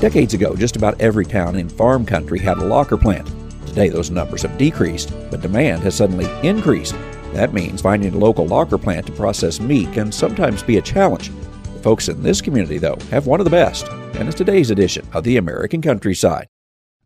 Decades ago, just about every town in farm country had a locker plant. Today, those numbers have decreased, but demand has suddenly increased. That means finding a local locker plant to process meat can sometimes be a challenge. The folks in this community, though, have one of the best, and it's today's edition of the American Countryside.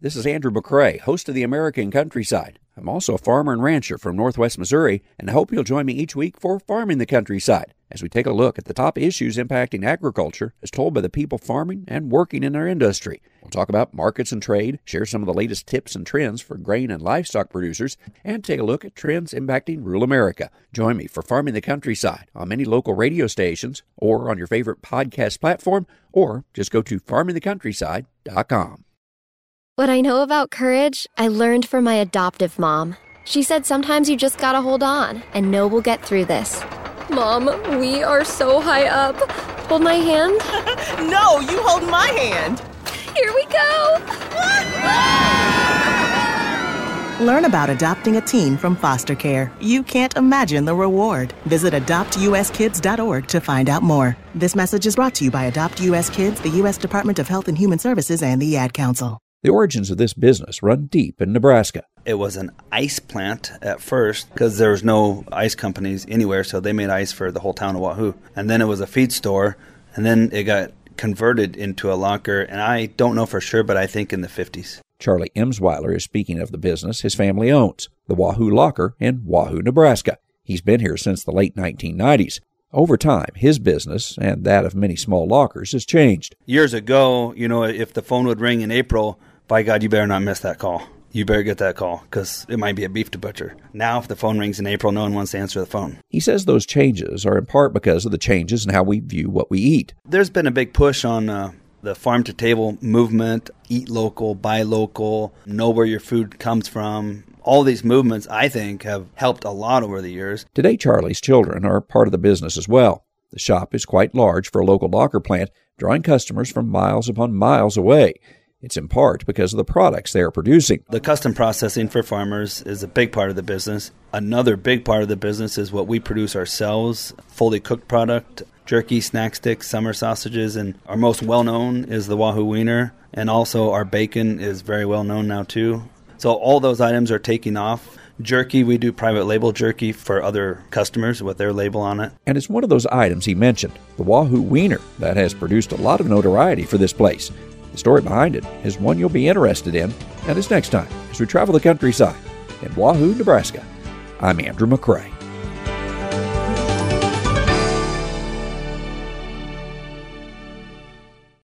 This is Andrew McCrae, host of the American Countryside. I'm also a farmer and rancher from Northwest Missouri, and I hope you'll join me each week for Farming the Countryside as we take a look at the top issues impacting agriculture as told by the people farming and working in our industry. We'll talk about markets and trade, share some of the latest tips and trends for grain and livestock producers, and take a look at trends impacting rural America. Join me for Farming the Countryside on many local radio stations or on your favorite podcast platform, or just go to farmingthecountryside.com. What I know about courage, I learned from my adoptive mom. She said sometimes you just gotta hold on and know we'll get through this. Mom, we are so high up. Hold my hand. no, you hold my hand. Here we go. Learn about adopting a teen from foster care. You can't imagine the reward. Visit adoptuskids.org to find out more. This message is brought to you by Adopt US Kids, the U.S. Department of Health and Human Services, and the Ad Council. The origins of this business run deep in Nebraska. It was an ice plant at first because there was no ice companies anywhere, so they made ice for the whole town of Wahoo. And then it was a feed store, and then it got converted into a locker, and I don't know for sure, but I think in the 50s. Charlie Emsweiler is speaking of the business his family owns, the Wahoo Locker in Wahoo, Nebraska. He's been here since the late 1990s. Over time, his business and that of many small lockers has changed. Years ago, you know, if the phone would ring in April, by God, you better not miss that call. You better get that call because it might be a beef to butcher. Now, if the phone rings in April, no one wants to answer the phone. He says those changes are in part because of the changes in how we view what we eat. There's been a big push on uh, the farm to table movement eat local, buy local, know where your food comes from. All these movements, I think, have helped a lot over the years. Today, Charlie's children are part of the business as well. The shop is quite large for a local locker plant, drawing customers from miles upon miles away. It's in part because of the products they are producing. The custom processing for farmers is a big part of the business. Another big part of the business is what we produce ourselves fully cooked product, jerky, snack sticks, summer sausages, and our most well known is the Wahoo Wiener. And also, our bacon is very well known now, too. So, all those items are taking off. Jerky, we do private label jerky for other customers with their label on it. And it's one of those items he mentioned, the Wahoo Wiener, that has produced a lot of notoriety for this place. The story behind it is one you'll be interested in, and it's next time as we travel the countryside in Wahoo, Nebraska. I'm Andrew McCrae.